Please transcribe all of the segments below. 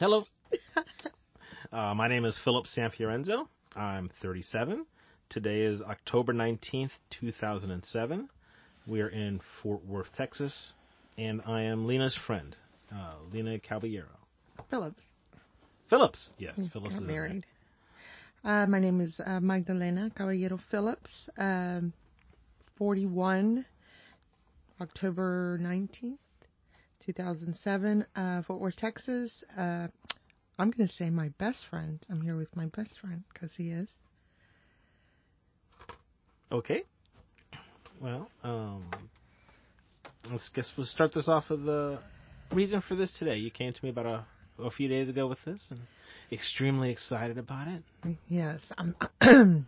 Hello. uh, my name is Philip Sanfiorenzo. I'm 37. Today is October 19th, 2007. We are in Fort Worth, Texas, and I am Lena's friend, uh, Lena Caballero. Philip. Phillips, yes, Phillips Got is married. Uh, my name is uh, Magdalena Caballero Phillips. Um, 41, October 19th, 2007, uh, Fort Worth, Texas. Uh, I'm going to say my best friend. I'm here with my best friend because he is. Okay. Well, um, let's guess we'll start this off with the reason for this today. You came to me about a, a few days ago with this, and extremely excited about it. Yes, I'm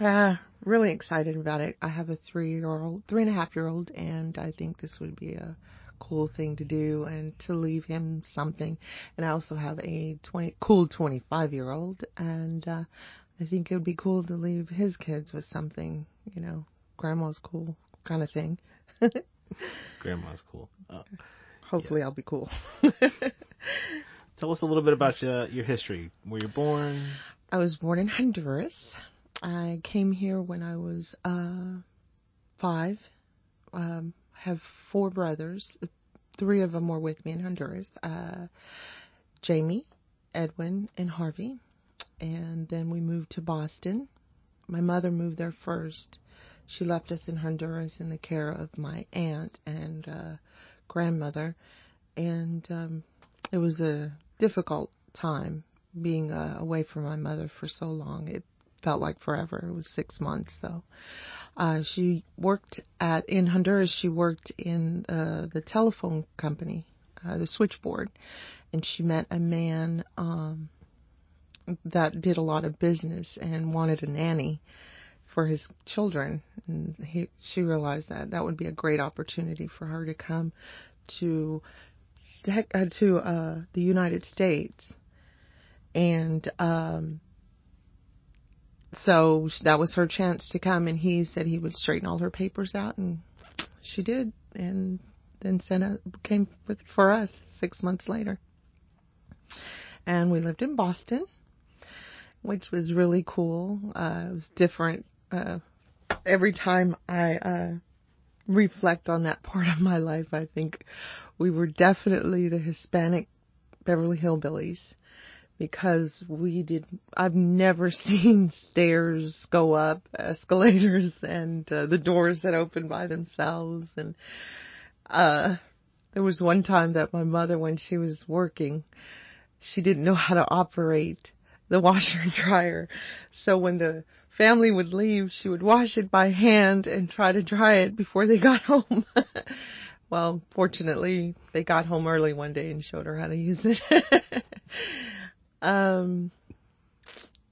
uh, really excited about it. I have a three-year-old, three and a half-year-old, and I think this would be a cool thing to do and to leave him something. And I also have a 20 cool 25-year-old, and uh, I think it would be cool to leave his kids with something, you know, grandma's cool kind of thing. Grandma's cool. Uh, Hopefully, I'll be cool. tell us a little bit about your, your history. Where you're born. I was born in Honduras. I came here when I was uh, five. Um, have four brothers. Three of them were with me in Honduras. Uh, Jamie, Edwin, and Harvey. And then we moved to Boston. My mother moved there first. She left us in Honduras in the care of my aunt and uh, grandmother. And um, it was a difficult time being uh, away from my mother for so long. It felt like forever. It was six months though. Uh, she worked at in Honduras. She worked in uh, the telephone company, uh, the switchboard, and she met a man um, that did a lot of business and wanted a nanny for his children. And he, she realized that that would be a great opportunity for her to come to to, uh, to uh, the United States, and um, so that was her chance to come. And he said he would straighten all her papers out, and she did, and then sent a, came with for us six months later. And we lived in Boston, which was really cool. Uh, it was different. Uh, every time I uh, reflect on that part of my life, I think we were definitely the Hispanic Beverly Hillbillies because we did I've never seen stairs go up, escalators and uh, the doors that open by themselves and uh there was one time that my mother when she was working she didn't know how to operate the washer and dryer. So when the family would leave, she would wash it by hand and try to dry it before they got home. well, fortunately, they got home early one day and showed her how to use it. Um,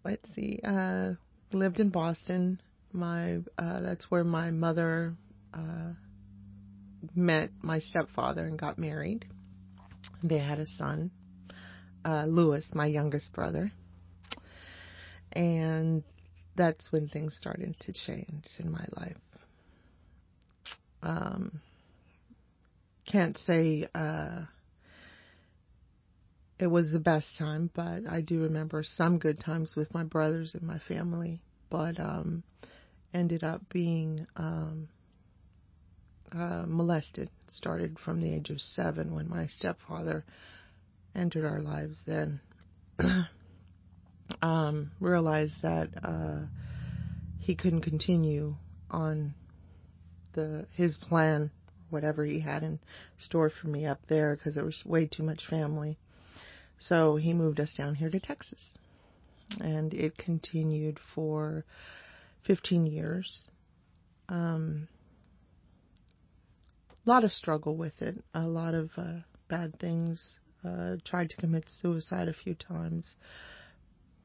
let's see. Uh, lived in Boston. My uh, that's where my mother uh, met my stepfather and got married. They had a son, uh, Lewis, my youngest brother and that's when things started to change in my life. Um, can't say uh, it was the best time, but I do remember some good times with my brothers and my family. But um, ended up being um, uh, molested. Started from the age of seven when my stepfather entered our lives. Then um, realized that uh, he couldn't continue on the his plan, whatever he had in store for me up there, because there was way too much family. So he moved us down here to Texas, and it continued for 15 years. Um, a lot of struggle with it, a lot of uh, bad things. Uh, tried to commit suicide a few times.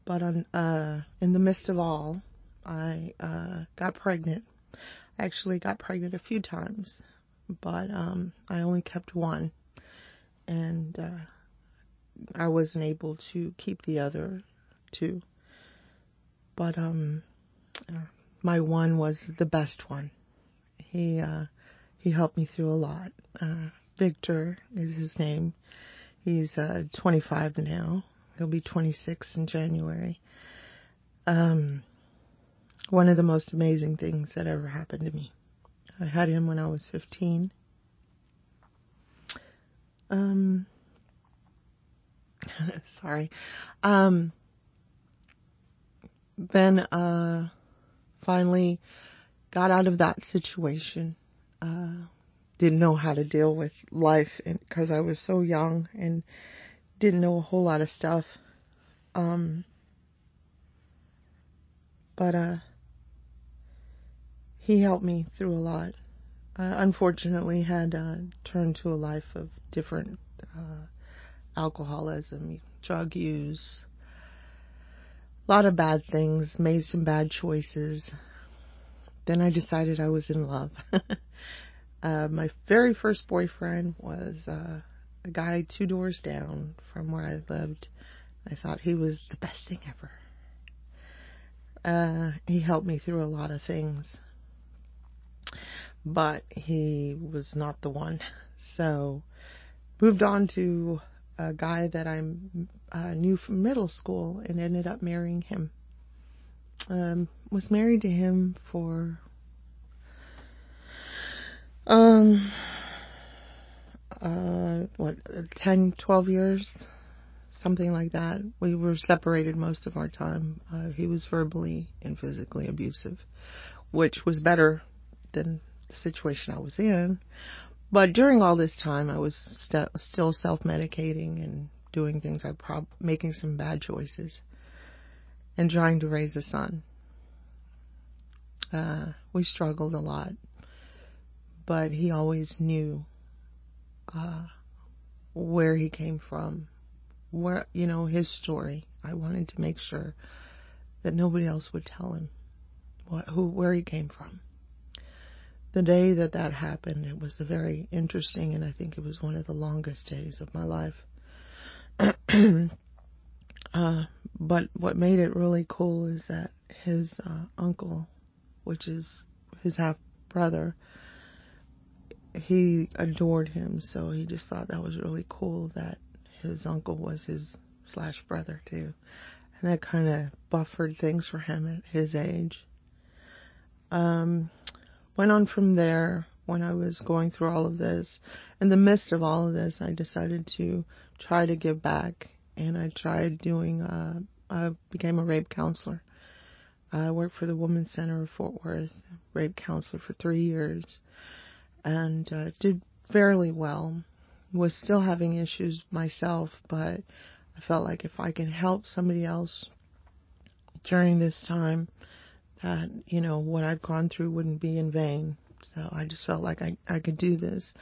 But on, uh, in the midst of all, I uh, got pregnant. I actually got pregnant a few times, but um, I only kept one, and uh, I wasn't able to keep the other two. But um, my one was the best one. He uh, he helped me through a lot. Uh, Victor is his name. He's uh, 25 now. He'll be 26 in January. Um, one of the most amazing things that ever happened to me. I had him when I was 15. Um, sorry. Um, then, uh, finally got out of that situation. Uh, didn't know how to deal with life because I was so young and didn't know a whole lot of stuff. Um, but, uh, he helped me through a lot. I unfortunately had uh, turned to a life of different uh, alcoholism, drug use, a lot of bad things, made some bad choices. Then I decided I was in love. uh, my very first boyfriend was uh, a guy two doors down from where I lived. I thought he was the best thing ever. Uh, he helped me through a lot of things but he was not the one. So moved on to a guy that I uh, knew from middle school and ended up marrying him. Um, was married to him for um uh what 10 12 years something like that we were separated most of our time uh, he was verbally and physically abusive which was better than the situation I was in. But during all this time, I was st- still self-medicating and doing things I prob making some bad choices and trying to raise a son. Uh, we struggled a lot, but he always knew uh, where he came from, where you know his story. I wanted to make sure that nobody else would tell him what, who, where he came from the day that that happened, it was a very interesting, and I think it was one of the longest days of my life. uh, but what made it really cool is that his uh, uncle, which is his half brother, he adored him, so he just thought that was really cool that his uncle was his slash brother too, and that kind of buffered things for him at his age. Um, went on from there when I was going through all of this. In the midst of all of this, I decided to try to give back, and I tried doing. Uh, I became a rape counselor. I worked for the Women's Center of Fort Worth, rape counselor for three years, and uh, did fairly well. Was still having issues myself, but I felt like if I can help somebody else during this time, that you know what I've gone through wouldn't be in vain. So I just felt like I I could do this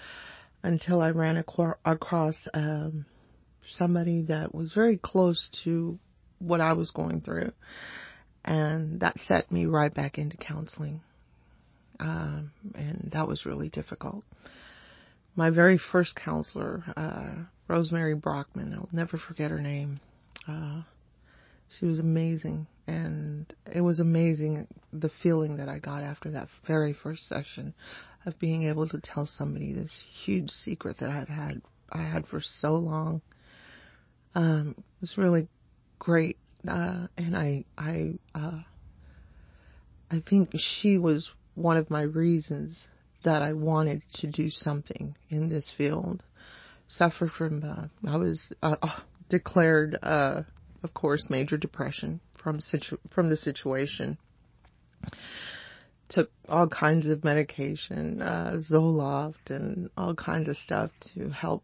until I ran ac- across um, somebody that was very close to what I was going through, and that set me right back into counseling, um, and that was really difficult. My very first counselor, uh, Rosemary Brockman, I'll never forget her name. Uh, she was amazing and it was amazing the feeling that I got after that very first session of being able to tell somebody this huge secret that I've had I had for so long. Um, it was really great, uh, and I I uh, I think she was one of my reasons that I wanted to do something in this field. Suffer from uh, I was uh, declared, uh, of course, major depression from situ- from the situation. Took all kinds of medication, uh, Zoloft, and all kinds of stuff to help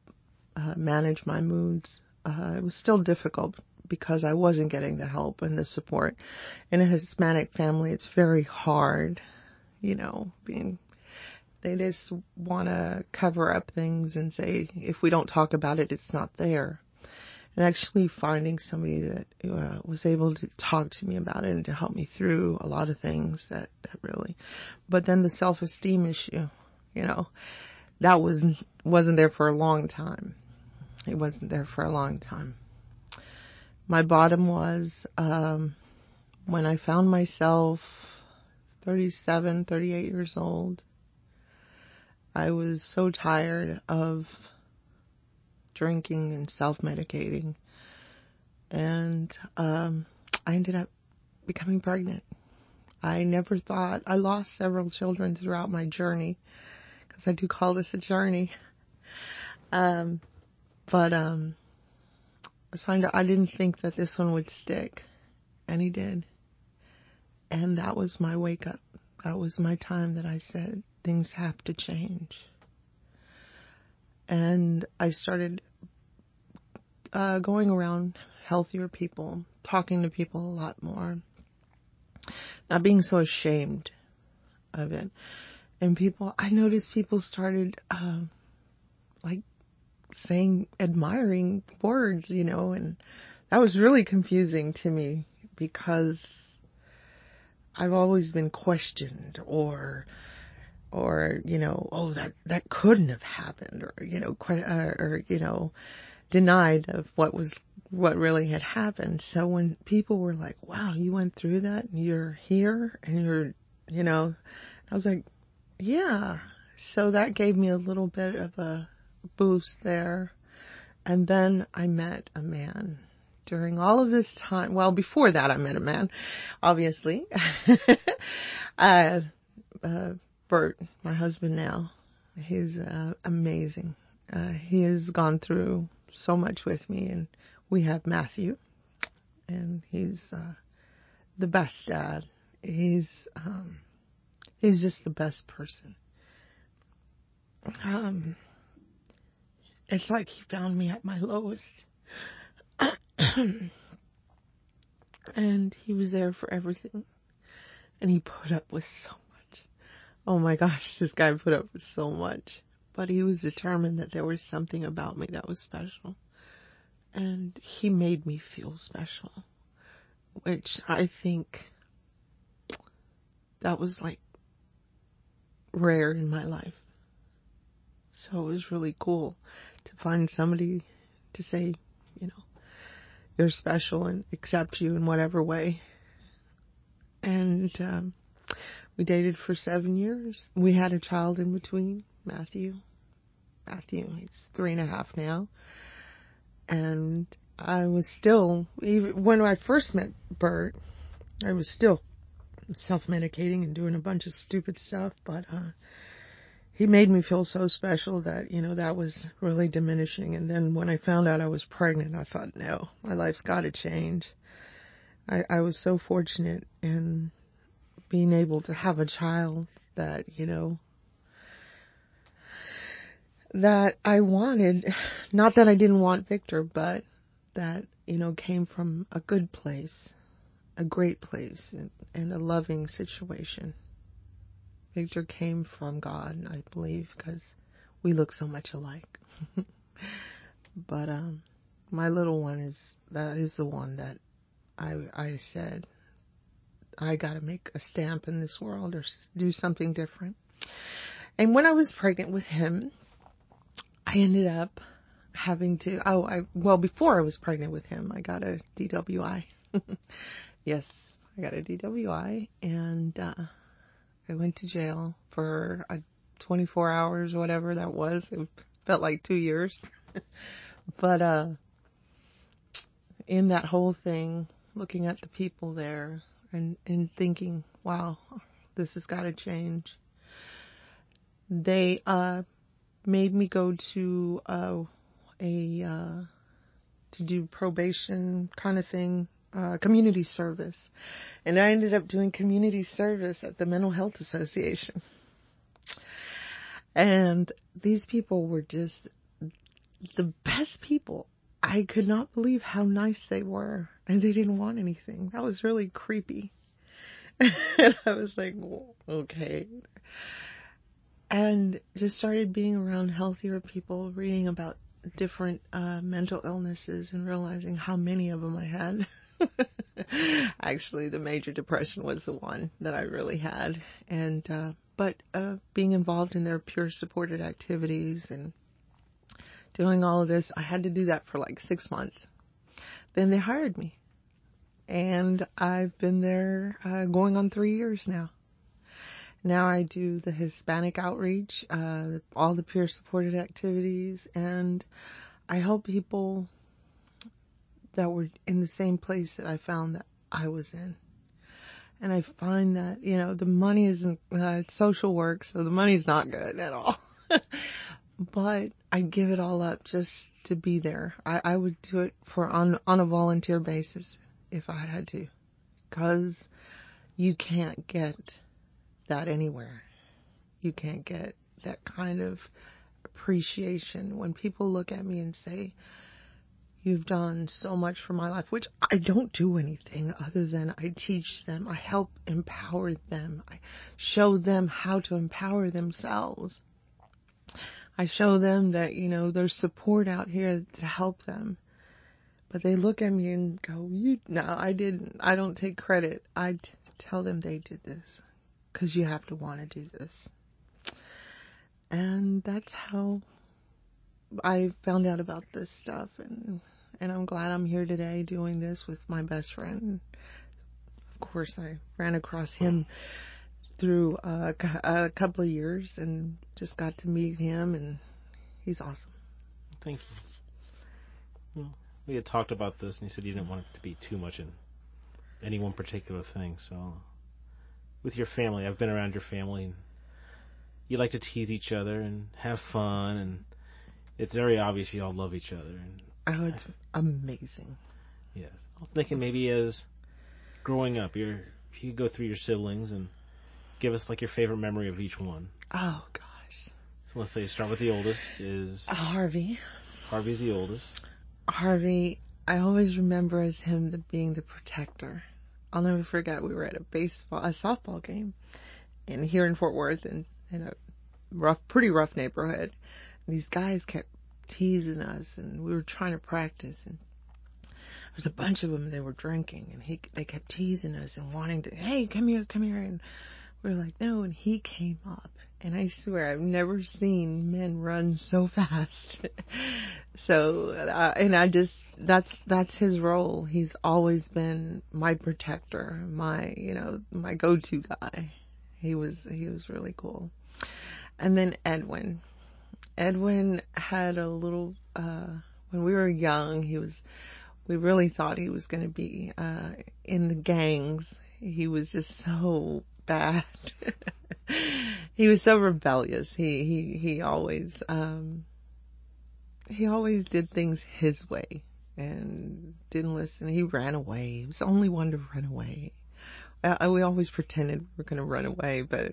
uh, manage my moods. Uh, it was still difficult because I wasn't getting the help and the support. In a Hispanic family, it's very hard, you know, being they just want to cover up things and say if we don't talk about it, it's not there and actually finding somebody that uh, was able to talk to me about it and to help me through a lot of things that, that really but then the self-esteem issue you know that was wasn't there for a long time. It wasn't there for a long time. My bottom was um when i found myself 37 38 years old i was so tired of drinking and self medicating. And um, I ended up becoming pregnant. I never thought, I lost several children throughout my journey because I do call this a journey. Um, but um, I I didn't think that this one would stick, and he did. And that was my wake up. That was my time that I said things have to change. And I started uh, going around healthier people, talking to people a lot more, not being so ashamed of it. And people, I noticed people started uh, like saying admiring words, you know, and that was really confusing to me because I've always been questioned or or you know oh that that couldn't have happened or you know que- uh, or you know denied of what was what really had happened so when people were like wow you went through that and you're here and you're you know I was like yeah so that gave me a little bit of a boost there and then I met a man during all of this time. Well, before that, I met a man, obviously. uh, uh, Bert, my husband now, he's uh, amazing. Uh, he has gone through so much with me, and we have Matthew, and he's uh, the best dad. He's um, he's just the best person. Um, it's like he found me at my lowest. and he was there for everything. And he put up with so much. Oh my gosh, this guy put up with so much. But he was determined that there was something about me that was special. And he made me feel special. Which I think that was like rare in my life. So it was really cool to find somebody to say, you know, you're special and accept you in whatever way. And um, we dated for seven years. We had a child in between, Matthew. Matthew, he's three and a half now. And I was still, even when I first met Bert, I was still self-medicating and doing a bunch of stupid stuff, but uh, he made me feel so special that, you know, that was really diminishing. And then when I found out I was pregnant, I thought, no, my life's got to change. I, I was so fortunate in being able to have a child that, you know, that I wanted, not that I didn't want Victor, but that, you know, came from a good place, a great place, and, a loving situation. Victor came from God, I believe, because we look so much alike. but um, my little one is that is the one that I I said I got to make a stamp in this world or do something different. And when I was pregnant with him, I ended up having to oh I well before I was pregnant with him, I got a DWI. yes, I got a DWI and uh I went to jail for uh, 24 hours, whatever that was. It felt like two years. but uh, in that whole thing, looking at the people there and, and thinking, wow, this has got to change. They uh, made me go to uh, a uh, to do probation kind of thing uh, community service. And I ended up doing community service at the Mental Health Association. And these people were just the best people. I could not believe how nice they were. And they didn't want anything. That was really creepy. and I was like, okay. And just started being around healthier people, reading about different uh, mental illnesses and realizing how many of them I had. Actually, the major depression was the one that I really had, and uh, but uh, being involved in their peer supported activities and doing all of this, I had to do that for like six months. Then they hired me, and I've been there uh, going on three years now. Now I do the Hispanic outreach, uh, all the peer supported activities, and I help people that were in the same place that I found that I was in. And I find that, you know, the money isn't, uh, it's social work, so the money's not good at all. but I give it all up just to be there. I, I would do it for on, on a volunteer basis if I had to. Cause you can't get that anywhere. You can't get that kind of appreciation when people look at me and say, You've done so much for my life, which I don't do anything other than I teach them. I help empower them. I show them how to empower themselves. I show them that, you know, there's support out here to help them. But they look at me and go, you, no, I didn't, I don't take credit. I t- tell them they did this because you have to want to do this. And that's how I found out about this stuff and and I'm glad I'm here today doing this with my best friend. Of course, I ran across him through uh, a, a couple of years and just got to meet him, and he's awesome. Thank you. We had talked about this, and you said you didn't want it to be too much in any one particular thing. So, with your family, I've been around your family, and you like to tease each other and have fun, and it's very obvious you all love each other. And Oh, it's amazing. Yeah, I was thinking maybe as growing up, you're you go through your siblings and give us like your favorite memory of each one. Oh gosh. So let's say start with the oldest is Harvey. Harvey's the oldest. Harvey, I always remember as him the, being the protector. I'll never forget we were at a baseball, a softball game, and here in Fort Worth, in in a rough, pretty rough neighborhood. These guys kept teasing us, and we were trying to practice. And there was a bunch of them. They were drinking, and he they kept teasing us and wanting to, hey, come here, come here, and we were like, no. And he came up, and I swear I've never seen men run so fast. so, uh, and I just that's that's his role. He's always been my protector, my you know my go-to guy. He was he was really cool. And then Edwin, Edwin had a little, uh, when we were young, he was, we really thought he was going to be, uh, in the gangs. He was just so bad. he was so rebellious. He, he, he always, um, he always did things his way and didn't listen. He ran away. He was the only one to run away. Uh, we always pretended we were going to run away, but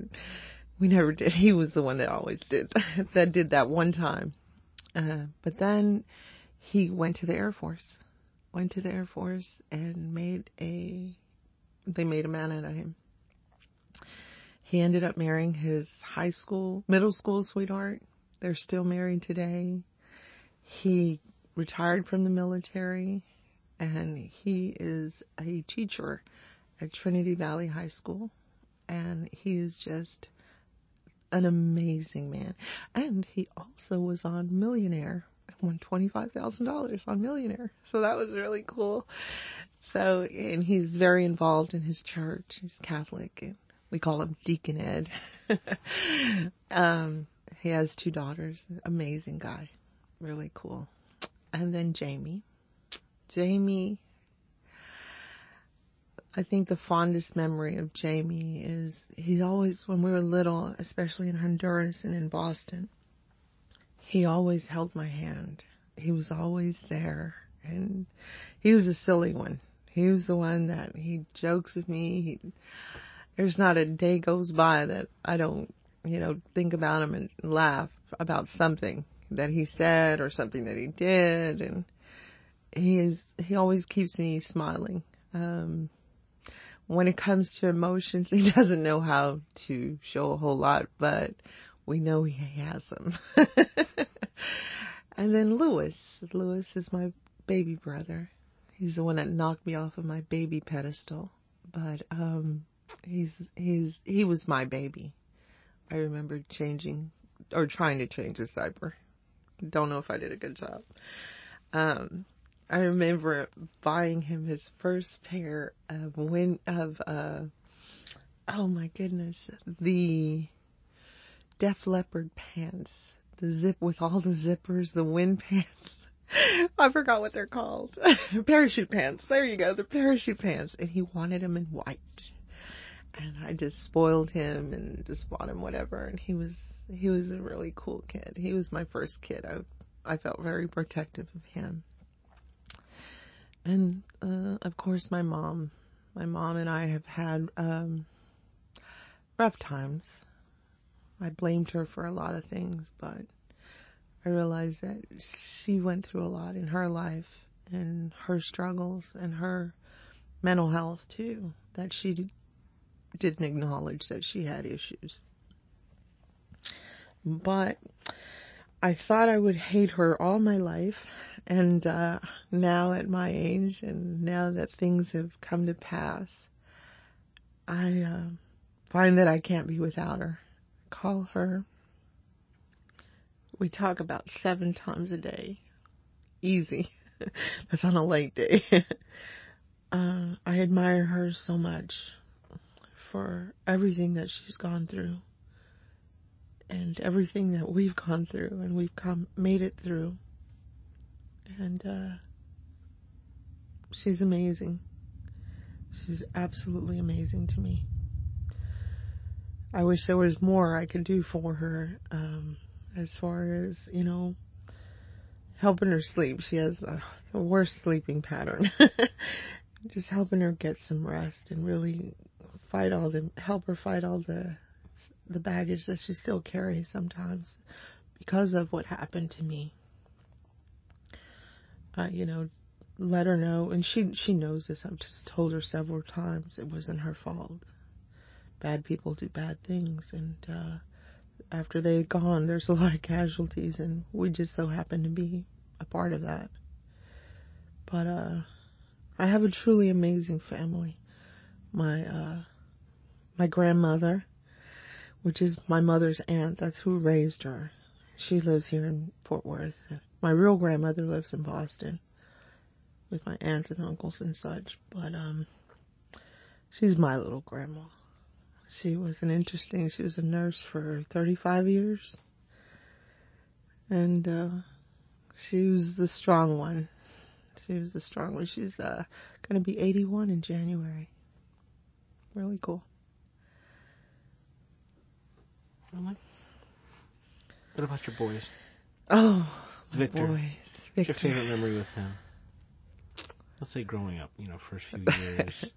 we never did. He was the one that always did that did that one time. Uh, but then he went to the Air Force, went to the Air Force and made a. They made a man out of him. He ended up marrying his high school, middle school sweetheart. They're still married today. He retired from the military and he is a teacher at Trinity Valley High School. And he is just an amazing man. And he also was on Millionaire and won $25,000 on Millionaire. So that was really cool. So, and he's very involved in his church. He's Catholic and we call him Deacon Ed. um, he has two daughters. Amazing guy. Really cool. And then Jamie. Jamie I think the fondest memory of Jamie is he always, when we were little, especially in Honduras and in Boston, he always held my hand. He was always there. And he was a silly one. He was the one that he jokes with me. He, there's not a day goes by that I don't, you know, think about him and laugh about something that he said or something that he did. And he is, he always keeps me smiling. Um, when it comes to emotions, he doesn't know how to show a whole lot, but we know he has them. and then Lewis. Lewis is my baby brother. He's the one that knocked me off of my baby pedestal. But um he's he's he was my baby. I remember changing or trying to change his diaper. Don't know if I did a good job. Um I remember buying him his first pair of win of uh oh my goodness the Def Leppard pants the zip with all the zippers the wind pants I forgot what they're called. parachute pants. There you go. The parachute pants. And he wanted them in white. And I just spoiled him and just bought him whatever. And he was, he was a really cool kid. He was my first kid. I, I felt very protective of him. And, uh, of course my mom, my mom and I have had, um, rough times. I blamed her for a lot of things, but I realized that she went through a lot in her life and her struggles and her mental health too, that she didn't acknowledge that she had issues. But I thought I would hate her all my life, and uh, now at my age, and now that things have come to pass, I uh, find that I can't be without her. call her we talk about seven times a day. Easy. That's on a late day. uh, I admire her so much for everything that she's gone through and everything that we've gone through and we've come made it through. And uh, she's amazing. She's absolutely amazing to me. I wish there was more I could do for her. Um, as far as, you know, helping her sleep. She has a, the worst sleeping pattern. Just helping her get some rest and really fight all the, help her fight all the, the baggage that she still carries sometimes because of what happened to me. Uh, you know, let her know, and she she knows this. I've just told her several times it wasn't her fault. Bad people do bad things, and uh, after they're gone, there's a lot of casualties, and we just so happen to be a part of that. But uh, I have a truly amazing family. My uh, my grandmother, which is my mother's aunt, that's who raised her. She lives here in Fort Worth. My real grandmother lives in Boston with my aunts and uncles and such. But um, she's my little grandma. She was an interesting, she was a nurse for 35 years. And, uh, she was the strong one. She was the strong one. She's, uh, gonna be 81 in January. Really cool. What about your boys? Oh, my Victor. boys. What's your favorite memory with him? Let's say growing up, you know, first few years.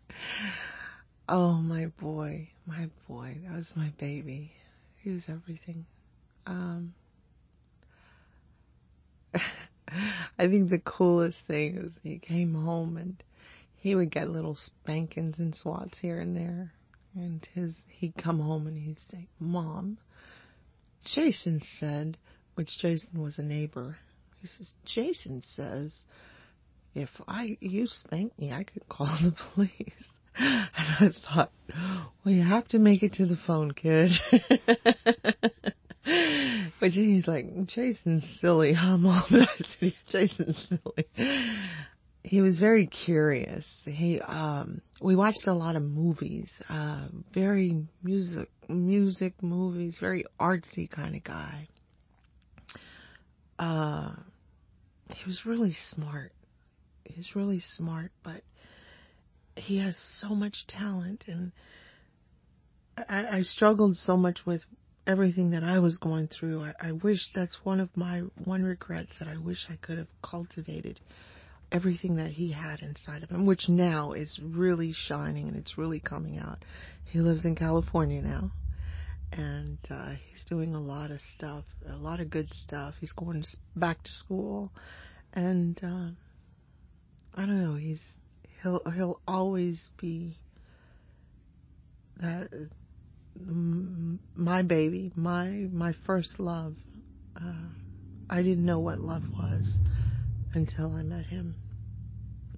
Oh, my boy, my boy, that was my baby. He was everything. Um, I think the coolest thing is he came home and he would get little spankings and swats here and there. And his, he'd come home and he'd say, Mom, Jason said, which Jason was a neighbor. He says, Jason says, if I, you spank me, I could call the police. And I thought, well, you have to make it to the phone, kid. but he's like, Jason's silly, huh, mom? Jason's silly. He was very curious. He, um, we watched a lot of movies, uh, very music, music movies, very artsy kind of guy. Uh, he was really smart. He's really smart, but he has so much talent and I, I struggled so much with everything that I was going through. I, I wish that's one of my one regrets that I wish I could have cultivated everything that he had inside of him, which now is really shining and it's really coming out. He lives in California now, and uh, he's doing a lot of stuff, a lot of good stuff. He's going back to school, and uh, I don't know. He's he'll he'll always be that my baby, my my first love. Uh, I didn't know what love was until I met him.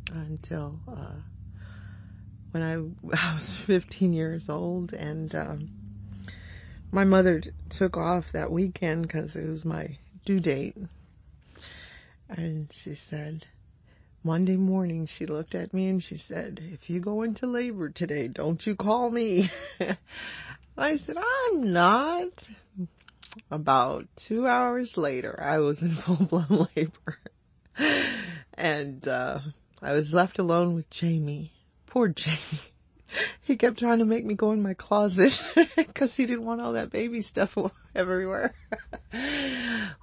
Until uh, when I, I was 15 years old, and um, my mother t- took off that weekend because it was my due date, and she said, Monday morning, she looked at me and she said, If you go into labor today, don't you call me. I said, I'm not. About two hours later, I was in full blown labor. and uh I was left alone with Jamie. Poor Jamie. He kept trying to make me go in my closet because he didn't want all that baby stuff everywhere.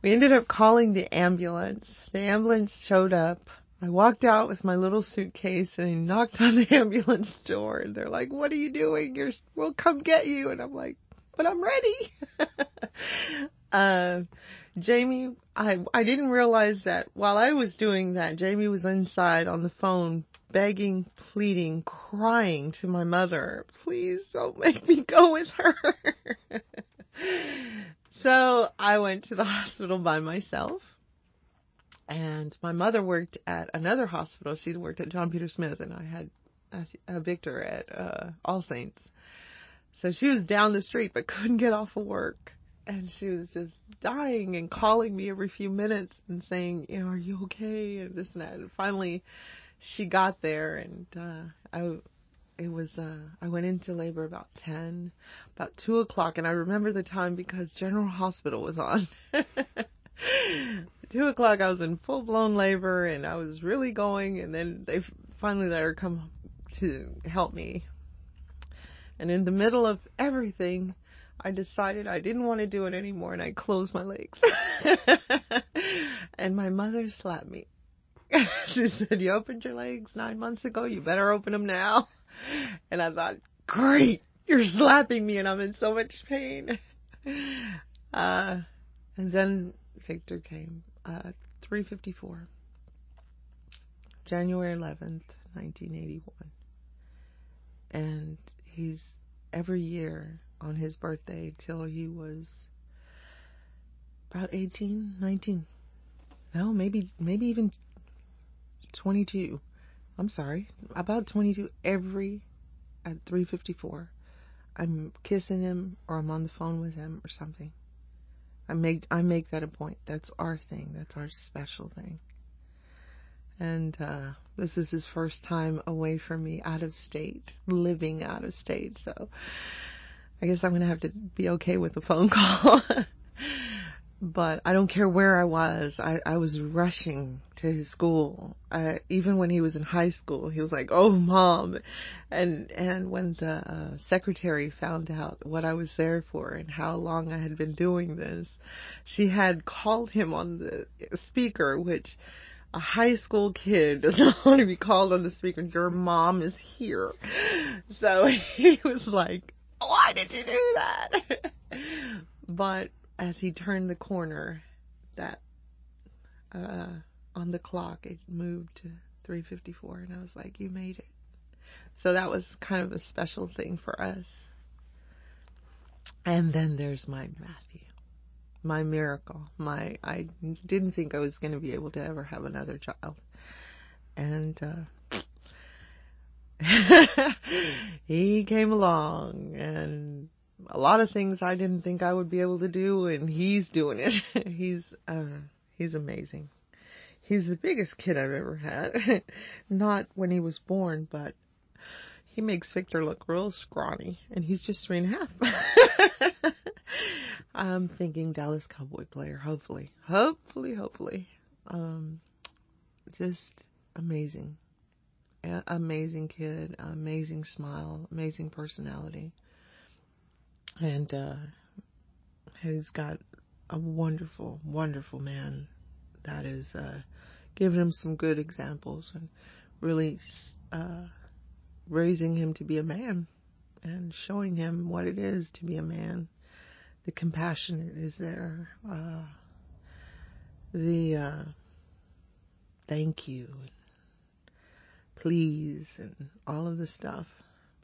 we ended up calling the ambulance. The ambulance showed up. I walked out with my little suitcase and I knocked on the ambulance door and they're like, what are you doing? You're, we'll come get you. And I'm like, but I'm ready. uh, Jamie, I I didn't realize that while I was doing that, Jamie was inside on the phone begging, pleading, crying to my mother, please don't make me go with her. so I went to the hospital by myself. And my mother worked at another hospital. She worked at John Peter Smith, and I had a, a Victor at uh, All Saints. So she was down the street, but couldn't get off of work and she was just dying and calling me every few minutes and saying, you know, are you okay? And this and that. And finally, she got there, and uh, I, it was, uh, I went into labor about ten, about two o'clock, and I remember the time because General Hospital was on. two o'clock, I was in full blown labor, and I was really going, and then they finally let her come to help me. And in the middle of everything, I decided I didn't want to do it anymore and I closed my legs. and my mother slapped me. she said, You opened your legs nine months ago, you better open them now. And I thought, Great, you're slapping me and I'm in so much pain. Uh, and then Victor came, uh, 354, January 11th, 1981. And he's every year on his birthday till he was about 18, 19. No, maybe maybe even 22. I'm sorry, about 22 every at 3:54. I'm kissing him or I'm on the phone with him or something. I make I make that a point. That's our thing. That's our special thing. And uh this is his first time away from me out of state, living out of state. So I guess I'm going to have to be okay with a phone call. but I don't care where I was. I, I was rushing to his school. Uh, even when he was in high school, he was like, "Oh, mom," and and when the uh, secretary found out what I was there for and how long I had been doing this, she had called him on the speaker, which a high school kid does not want to be called on the speaker. Your mom is here, so he was like, why did you do that? but as he turned the corner, that uh, on the clock it moved to 3:54, and I was like, "You made it." So that was kind of a special thing for us. And then there's my Matthew, my miracle. My I didn't think I was going to be able to ever have another child, and uh, he came along and a lot of things I didn't think I would be able to do and he's doing it. he's uh he's amazing. He's the biggest kid I've ever had. Not when he was born, but he makes Victor look real scrawny and he's just three and a half. I'm thinking Dallas Cowboy player, hopefully. Hopefully, hopefully. Um just amazing amazing kid, amazing smile, amazing personality. And uh, he's got a wonderful, wonderful man that is uh, giving him some good examples and really uh, raising him to be a man and showing him what it is to be a man. The compassion is there. Uh, the uh, thank you please and all of the stuff.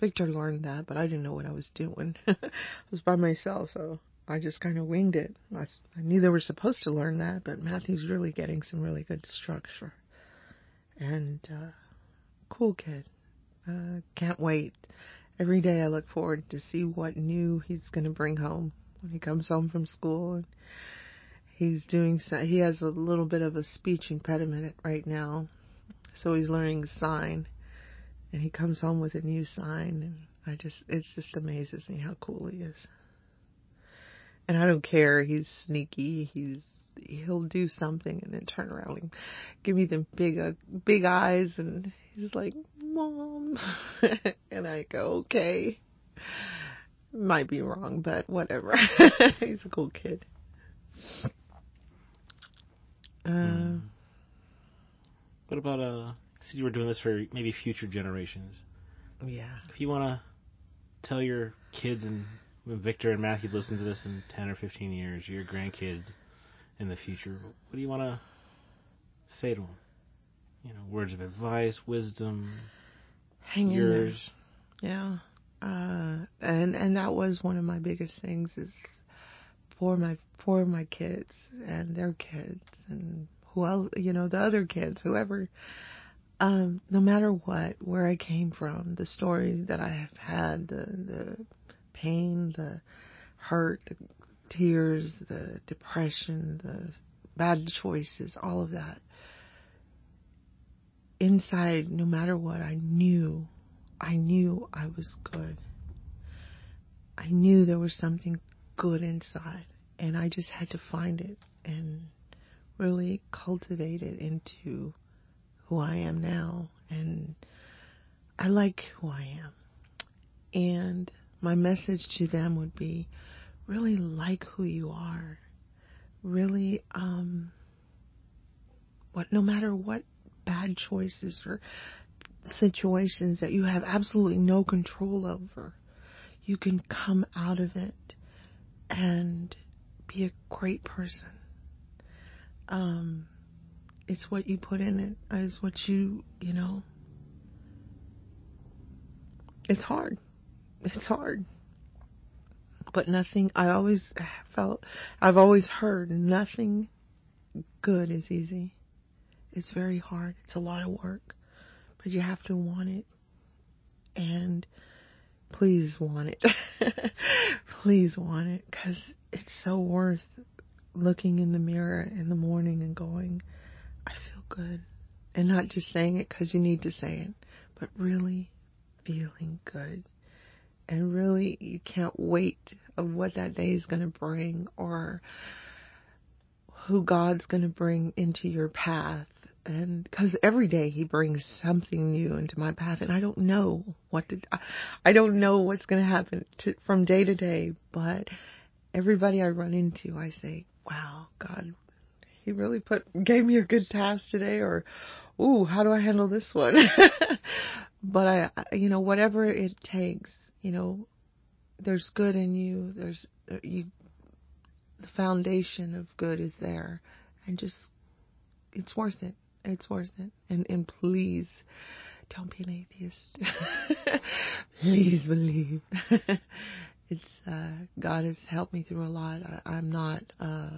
Victor learned that, but I didn't know what I was doing. I was by myself, so I just kind of winged it. I, I knew they were supposed to learn that, but Matthew's really getting some really good structure. And, uh, cool kid. Uh, can't wait. Every day I look forward to see what new he's going to bring home when he comes home from school. And he's doing, he has a little bit of a speech impediment right now, so he's learning sign, and he comes home with a new sign, and I just it just amazes me how cool he is. And I don't care. He's sneaky. He's he'll do something and then turn around and give me them big uh, big eyes and he's like, "Mom," and I go, "Okay." Might be wrong, but whatever. he's a cool kid. Uh, Hmm. What about uh? So you were doing this for maybe future generations. yeah. If you want to tell your kids and when Victor and Matthew listen to this in ten or fifteen years, your grandkids in the future, what do you want to say to them? You know, words of advice, wisdom, Hang in there. Yeah. Uh, and and that was one of my biggest things is for my for my kids and their kids and who else, you know, the other kids, whoever. Um, no matter what, where I came from, the story that I have had, the the pain, the hurt, the tears, the depression, the bad choices, all of that. Inside, no matter what, I knew I knew I was good. I knew there was something good inside, and I just had to find it and really cultivated into who I am now. And I like who I am. And my message to them would be really like who you are. Really, um, what, no matter what bad choices or situations that you have absolutely no control over, you can come out of it and be a great person. Um, it's what you put in it. it, is what you, you know. It's hard. It's hard. But nothing, I always felt, I've always heard nothing good is easy. It's very hard. It's a lot of work but you have to want it. And please want it. please want it because it's so worth looking in the mirror in the morning and going, I feel good. And not just saying it because you need to say it, but really feeling good. And really, you can't wait of what that day is going to bring or who God's going to bring into your path and because every day he brings something new into my path and i don't know what to i don't know what's going to happen from day to day but everybody i run into i say wow god he really put gave me a good task today or ooh how do i handle this one but i you know whatever it takes you know there's good in you there's uh, you the foundation of good is there and just it's worth it it's worth it. And and please don't be an atheist. please believe. it's uh God has helped me through a lot. I, I'm not uh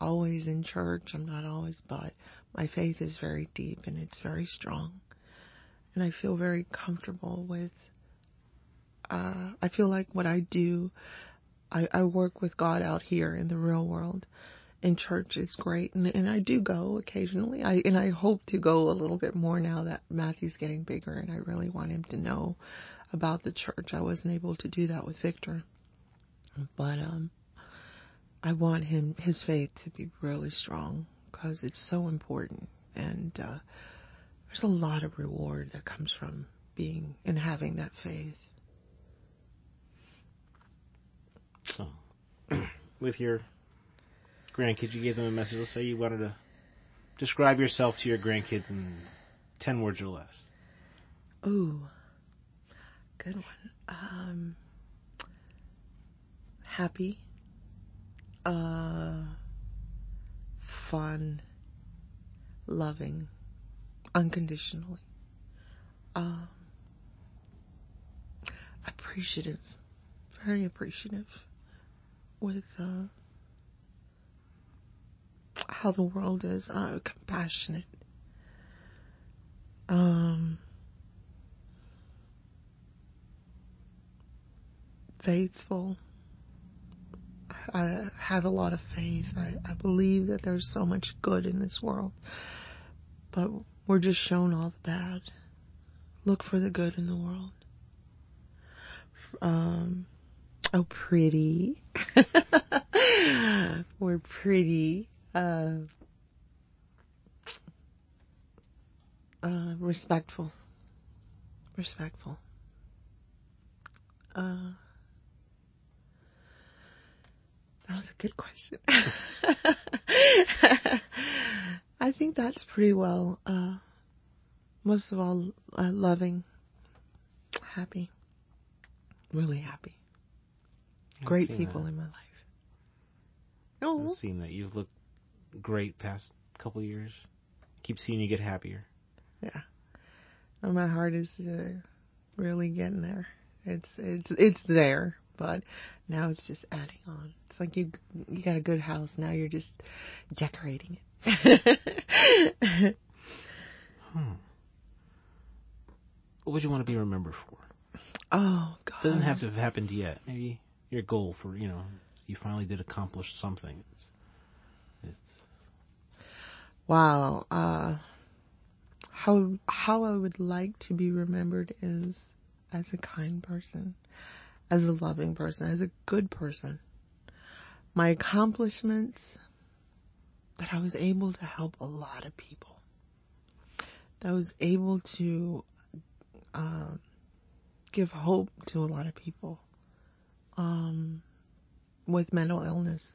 always in church. I'm not always but my faith is very deep and it's very strong. And I feel very comfortable with uh I feel like what I do I, I work with God out here in the real world in church is great and, and I do go occasionally. I and I hope to go a little bit more now that Matthew's getting bigger and I really want him to know about the church. I wasn't able to do that with Victor. But um I want him his faith to be really strong cuz it's so important and uh there's a lot of reward that comes from being and having that faith. So, with your grandkids, you gave them a message. Let's say you wanted to describe yourself to your grandkids in 10 words or less. Ooh, good one. Um, happy, uh, fun, loving, unconditionally, um, appreciative, very appreciative with uh, how the world is, uh, compassionate. Um, faithful. I have a lot of faith. I, I believe that there's so much good in this world, but we're just shown all the bad. Look for the good in the world. Um, oh, pretty. we're pretty. uh, uh, respectful. Respectful. Uh, that was a good question. I think that's pretty well. Uh, most of all, uh, loving, happy, really happy. I've Great people that. in my life. Oh, I've seen that. You've looked great past couple years. Keep seeing you get happier. yeah. Oh, my heart is uh, really getting there. It's it's it's there, but now it's just adding on. It's like you you got a good house. Now you're just decorating it. Hmm. What would you want to be remembered for? oh God. It Doesn't have to have happened yet. Maybe your goal for you know you finally did accomplish something. It's, it's Wow. Uh, how how I would like to be remembered is as a kind person, as a loving person, as a good person. My accomplishments that I was able to help a lot of people. That I was able to uh, give hope to a lot of people um, with mental illness.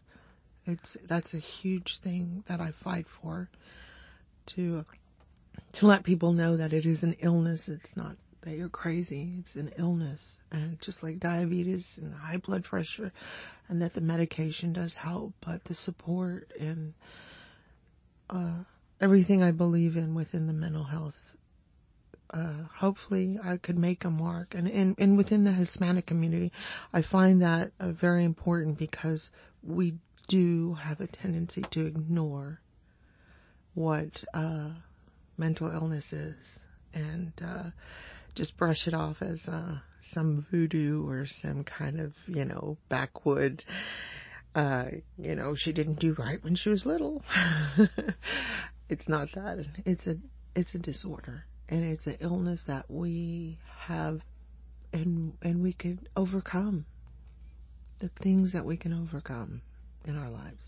It's that's a huge thing that I fight for to to let people know that it is an illness. It's not that you're crazy. It's an illness, and just like diabetes and high blood pressure, and that the medication does help, but the support and uh, everything I believe in within the mental health. Uh, hopefully, I could make a mark, and, and and within the Hispanic community, I find that uh, very important because we do have a tendency to ignore what uh, mental illness is and uh, just brush it off as uh, some voodoo or some kind of, you know, backwood. Uh, you know, she didn't do right when she was little. it's not that. It's a it's a disorder, and it's an illness that we have, and and we could overcome. The things that we can overcome in our lives.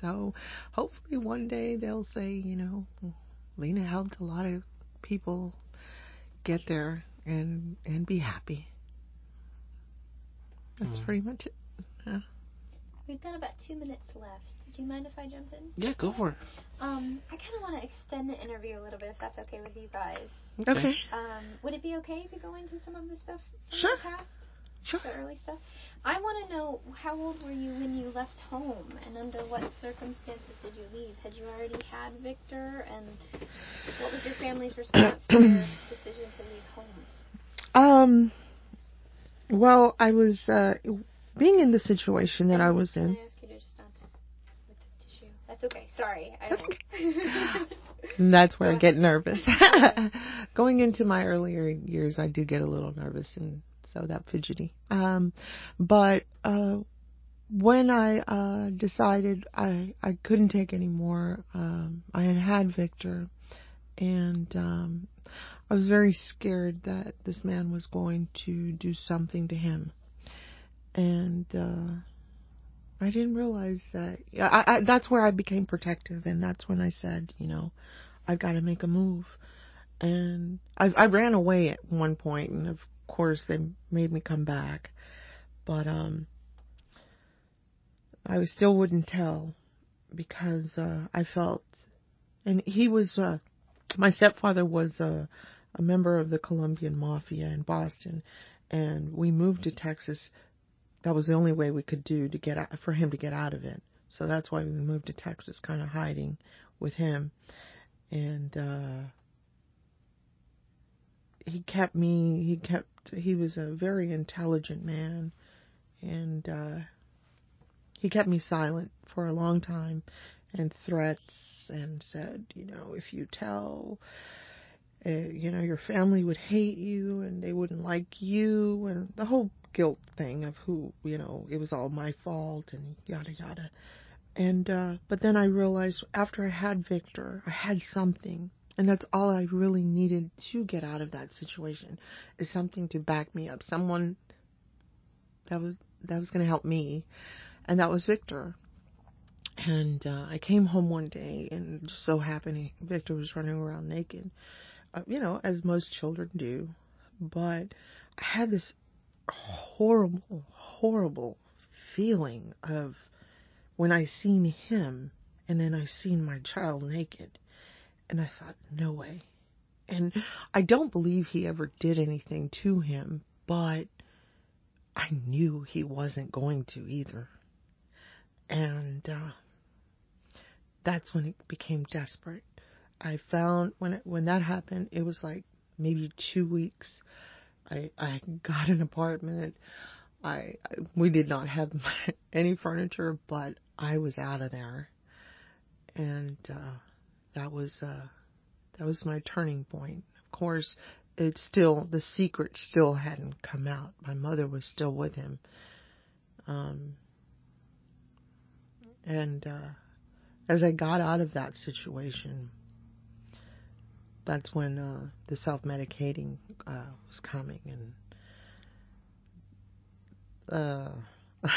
So hopefully one day they'll say, you know, Lena helped a lot of people get there and and be happy. That's Mm. pretty much it. We've got about two minutes left. Do you mind if I jump in? yeah, go for it. Um, I kind of want to extend the interview a little bit, if that's okay with you guys. Okay. Um, would it be okay to go into some of the stuff from Sure. the past, Sure. the early stuff? I want to know how old were you when you left home, and under what circumstances did you leave? Had you already had Victor, and what was your family's response to your decision to leave home? Um well, I was uh being in the situation that I was in. Ask you to just not with the tissue? That's okay. Sorry, I don't. And that's where I get nervous. Going into my earlier years, I do get a little nervous and so that fidgety. Um, but uh, when I uh, decided I I couldn't take any more, um, I had had Victor, and um, I was very scared that this man was going to do something to him, and. Uh, I didn't realize that. I, I, that's where I became protective, and that's when I said, you know, I've got to make a move. And I, I ran away at one point, and of course they made me come back, but um, I still wouldn't tell because uh, I felt, and he was, uh, my stepfather was a, a member of the Colombian Mafia in Boston, and we moved to Texas that was the only way we could do to get out, for him to get out of it. So that's why we moved to Texas, kind of hiding with him. And uh he kept me. He kept. He was a very intelligent man, and uh he kept me silent for a long time, and threats, and said, you know, if you tell. Uh, you know, your family would hate you and they wouldn't like you, and the whole guilt thing of who, you know, it was all my fault and yada yada. And uh but then I realized after I had Victor, I had something. And that's all I really needed to get out of that situation is something to back me up, someone that was that was going to help me, and that was Victor. And uh, I came home one day, and just so happened Victor was running around naked, uh, you know, as most children do. But I had this horrible, horrible feeling of when I seen him, and then I seen my child naked, and I thought, no way. And I don't believe he ever did anything to him, but I knew he wasn't going to either. And uh, that's when it became desperate. I found when it, when that happened, it was like maybe two weeks. I I got an apartment. I, I we did not have any furniture, but I was out of there, and uh, that was uh, that was my turning point. Of course, it still the secret still hadn't come out. My mother was still with him. Um, and uh, as I got out of that situation, that's when uh, the self medicating uh, was coming, and uh,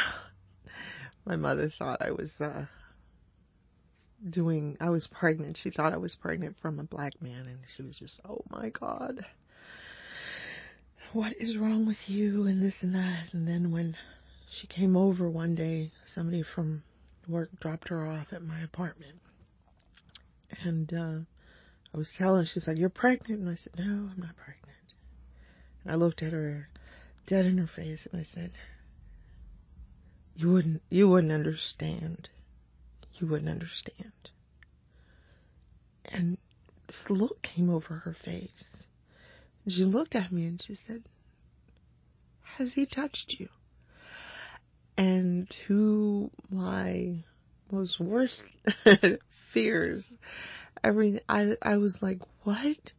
my mother thought I was uh, doing. I was pregnant. She thought I was pregnant from a black man, and she was just, "Oh my God, what is wrong with you?" and this and that. And then when she came over one day, somebody from work dropped her off at my apartment. And uh, I was telling her, she's like, You're pregnant? And I said, No, I'm not pregnant. And I looked at her dead in her face and I said, You wouldn't you wouldn't understand. You wouldn't understand. And this look came over her face. She looked at me and she said, Has he touched you? and to my most worst fears, everything I I was like, "What?"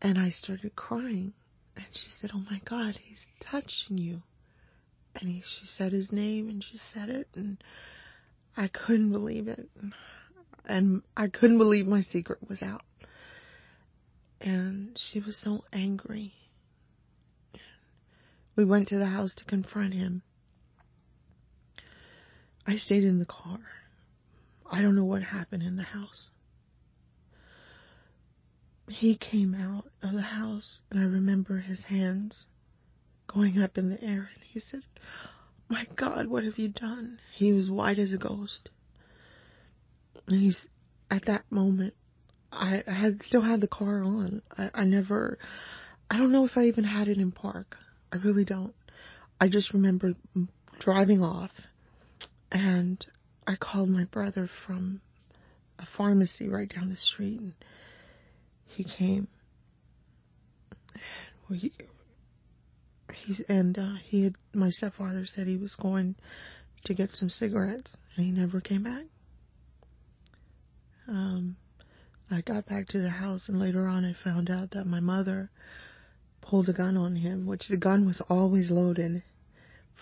And I started crying. And she said, "Oh my God, he's touching you." And he, she said his name, and she said it, and I couldn't believe it, and I couldn't believe my secret was out. And she was so angry. We went to the house to confront him I stayed in the car. I don't know what happened in the house. He came out of the house, and I remember his hands going up in the air, and he said, My God, what have you done? He was white as a ghost. And he's, at that moment, I, had still had the car on. I, I never, I don't know if I even had it in park. I really don't. I just remember driving off and I called my brother from a pharmacy right down the street, and he came. Well, he, and uh, he had my stepfather said he was going to get some cigarettes, and he never came back. Um, I got back to the house, and later on, I found out that my mother pulled a gun on him, which the gun was always loaded.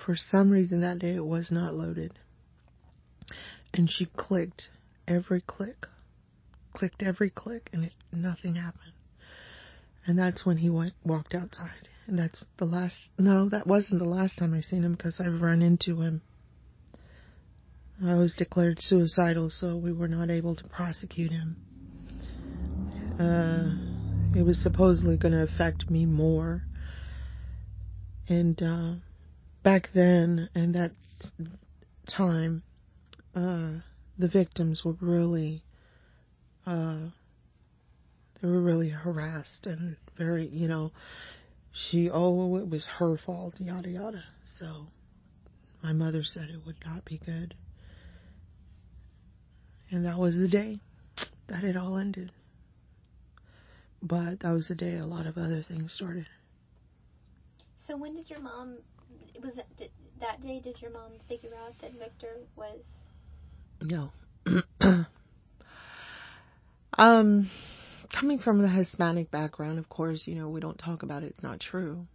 For some reason, that day it was not loaded and she clicked every click, clicked every click, and it, nothing happened. And that's when he went walked outside. And that's the last. No, that wasn't the last time I seen him because I've run into him. I was declared suicidal, so we were not able to prosecute him. Uh, it was supposedly going to affect me more. And uh, back then, and that time, uh, the victims were really, uh, they were really harassed and very, you know, she, oh, it was her fault, yada yada. So my mother said it would not be good. And that was the day that it all ended. But that was the day a lot of other things started. So when did your mom was that did, that day did your mom figure out that Victor was no. um, coming from the Hispanic background, of course, you know, we don't talk about it. It's not true.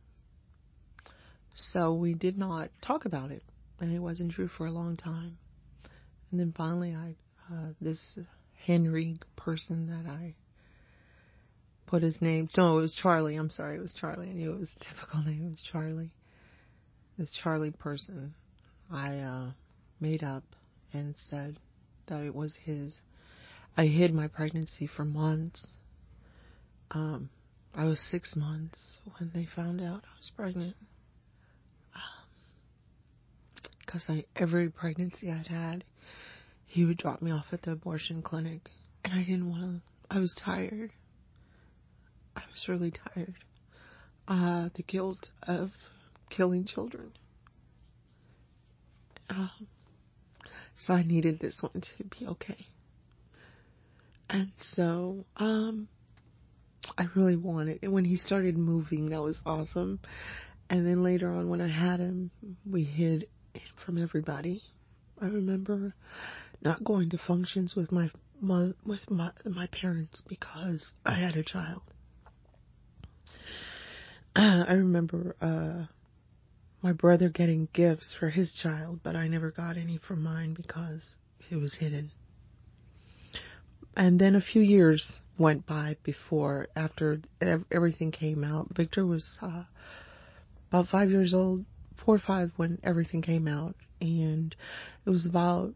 So we did not talk about it, and it wasn't true for a long time. And then finally, I, uh, this Henry person that I put his name. No, it was Charlie. I'm sorry, it was Charlie. I knew it was a typical name. It was Charlie. This Charlie person, I uh, made up and said, that it was his. I hid my pregnancy for months. Um, I was six months when they found out I was pregnant. Because I every pregnancy I'd had, he would drop me off at the abortion clinic, and I didn't want to. I was tired. I was really tired. Uh, the guilt of killing children. Um, so I needed this one to be okay. And so, um, I really wanted, and when he started moving, that was awesome. And then later on, when I had him, we hid him from everybody. I remember not going to functions with my, my with my my parents because I had a child. Uh, I remember uh, my brother getting gifts for his child, but I never got any for mine because it was hidden. And then a few years went by before, after everything came out. Victor was uh, about five years old, four or five when everything came out, and it was about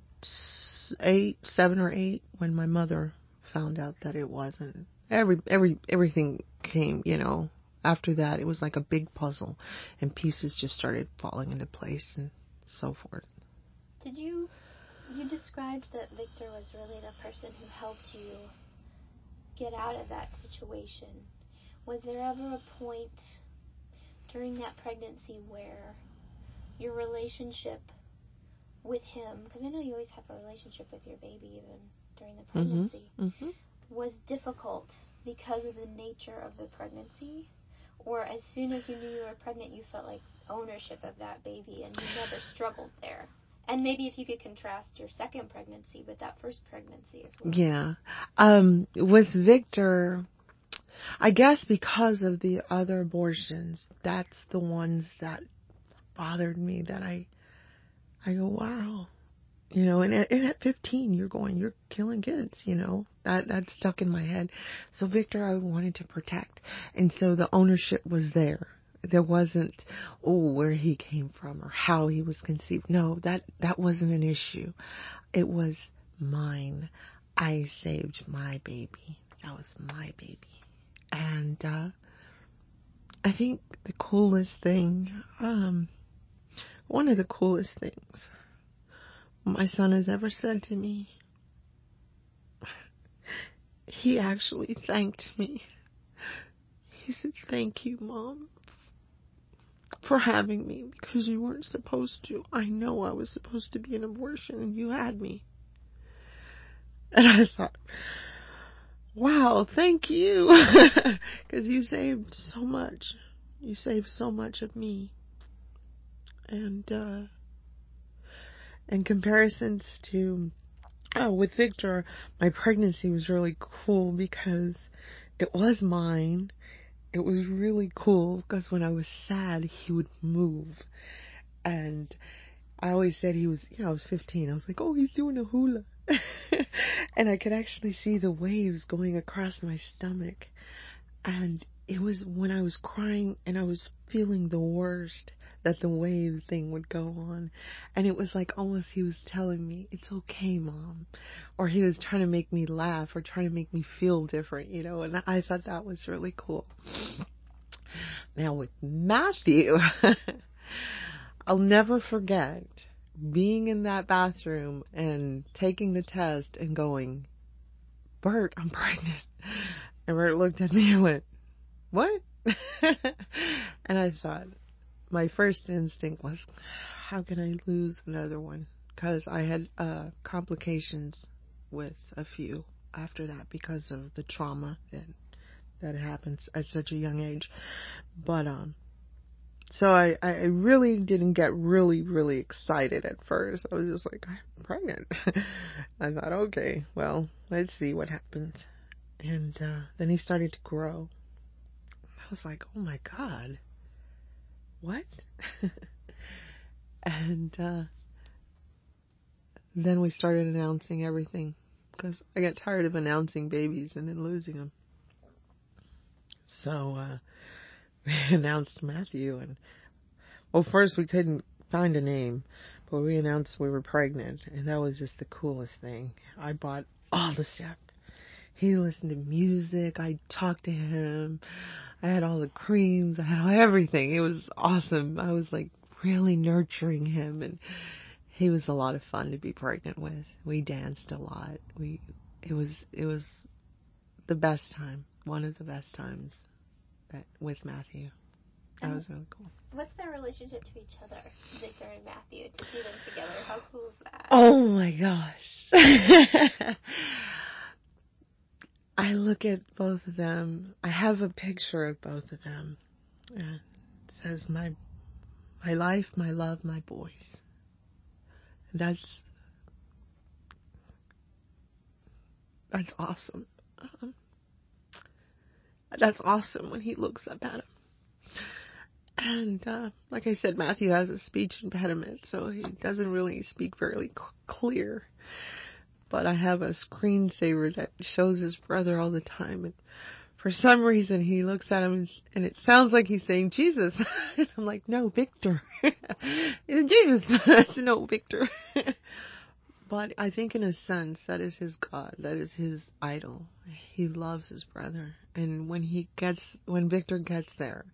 eight, seven or eight when my mother found out that it wasn't. Every every everything came, you know. After that, it was like a big puzzle, and pieces just started falling into place and so forth. Did you you described that Victor was really the person who helped you get out of that situation. Was there ever a point during that pregnancy where your relationship with him, because I know you always have a relationship with your baby even during the Mm-hmm. pregnancy, Mm-hmm. was difficult because of the nature of the pregnancy? Or as soon as you knew you were pregnant, you felt like ownership of that baby and you never struggled there? And maybe if you could contrast your second pregnancy with that first pregnancy as well. Yeah. Um, with Victor, I guess because of the other abortions, that's the ones that bothered me that I, I go, wow. You know, and at, and at 15, you're going, you're killing kids, you know, that, that stuck in my head. So Victor, I wanted to protect. And so the ownership was there. There wasn't, oh, where he came from or how he was conceived. No, that, that wasn't an issue. It was mine. I saved my baby. That was my baby. And, uh, I think the coolest thing, um, one of the coolest things my son has ever said to me, he actually thanked me. He said, Thank you, Mom, for having me because you weren't supposed to. I know I was supposed to be an abortion and you had me. And I thought, wow, thank you. Because you saved so much. You saved so much of me. And, uh, in comparisons to, oh, with Victor, my pregnancy was really cool because it was mine. It was really cool because when I was sad, he would move. And I always said he was, you know, I was 15. I was like, oh, he's doing a hula. and I could actually see the waves going across my stomach. And it was when I was crying and I was feeling the worst that the wave thing would go on. And it was like almost he was telling me, it's okay, mom. Or he was trying to make me laugh or trying to make me feel different, you know, and I thought that was really cool. Now with Matthew, I'll never forget being in that bathroom and taking the test and going, Bert, I'm pregnant. And Bert looked at me and went, What? and I thought, my first instinct was, How can I lose another one? Because I had uh, complications with a few after that because of the trauma that that happens at such a young age. But um so I, I really didn't get really, really excited at first. I was just like, I'm pregnant. I thought, okay, well, let's see what happens. And uh, then he started to grow. I was like, oh my God, what? and uh, then we started announcing everything because I got tired of announcing babies and then losing them. So, uh, we announced Matthew and well first we couldn't find a name But we announced we were pregnant, and that was just the coolest thing. I bought all the stuff. He listened to music. I talked to him. I had all the creams. I had everything. It was awesome. I was like really nurturing him, and he was a lot of fun to be pregnant with. We danced a lot. We it was it was the best time. One of the best times that with Matthew. That And was really cool. What's their relationship to each other, Victor and Matthew, to see them together? How cool is that? Oh my gosh. I look at both of them. I have a picture of both of them. And it says my my life, my love, my boys. That's that's awesome. Um, that's awesome when he looks up at him. And uh, like I said, Matthew has a speech impediment, so he doesn't really speak very clear. But I have a screensaver that shows his brother all the time, and for some reason he looks at him and, it sounds like he's saying Jesus. and I'm like, no, Victor, Jesus. no, Victor. but I think in a sense that is his God, that is his idol. He loves his brother, and when he gets, when Victor gets there,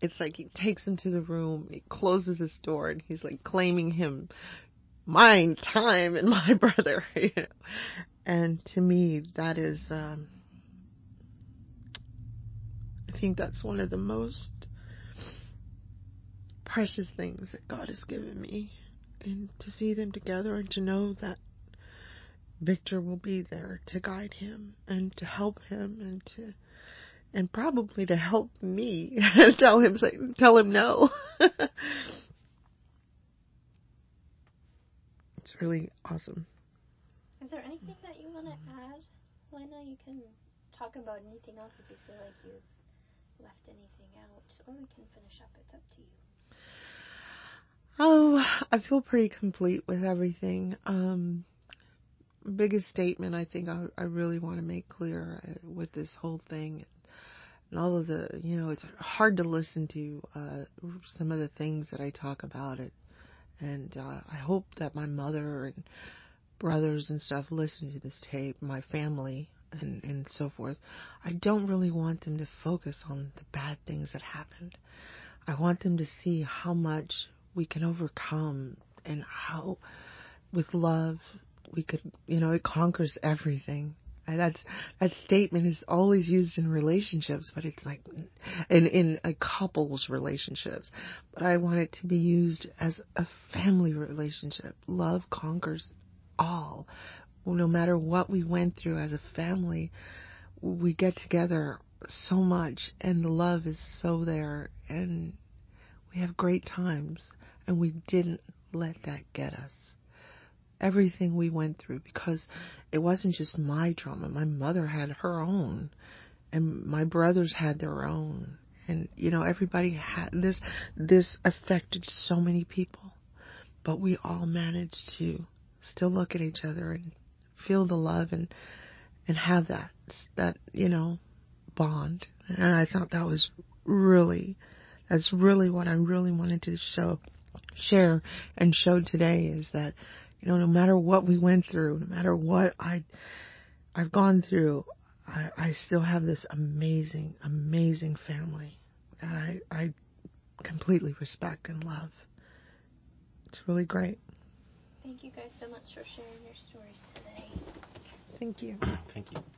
it's like he takes him to the room, he closes his door, and he's like claiming him, mine, time, and my brother. And to me, that is, um, I think that's one of the most precious things that God has given me. And to see them together and to know that Victor will be there to guide him and to help him and to and probably to help me tell him say, tell him no. it's really awesome. Is there anything that you want to add? Lena, you can talk about anything else if you feel like you've left anything out, or we can finish up. It's up to you. Oh, I feel pretty complete with everything. Um, biggest statement I think I, I really want to make clear uh, with this whole thing and all of the, you know, it's hard to listen to uh, some of the things that I talk about it. And uh, I hope that my mother and brothers and stuff listen to this tape, my family and, and so forth. I don't really want them to focus on the bad things that happened. I want them to see how much we can overcome and how with love we could you know it conquers everything that's that statement is always used in relationships but it's like in in a couple's relationships. But i want it to be used as a family relationship. Love conquers all. No matter what we went through as a family we get together so much and the love is so there and we have great times and we didn't let that get us. Everything we went through because it wasn't just my trauma. My mother had her own and my brothers had their own. And you know, everybody had this this affected so many people. But we all managed to still look at each other and feel the love and and have that that, you know, bond. And I thought that was really that's really what I really wanted to show, share and show today is that, you know, no matter what we went through, no matter what I, I've gone through, I, I still have this amazing, amazing family that I, I completely respect and love. It's really great. Thank you guys so much for sharing your stories today. Thank you. Thank you.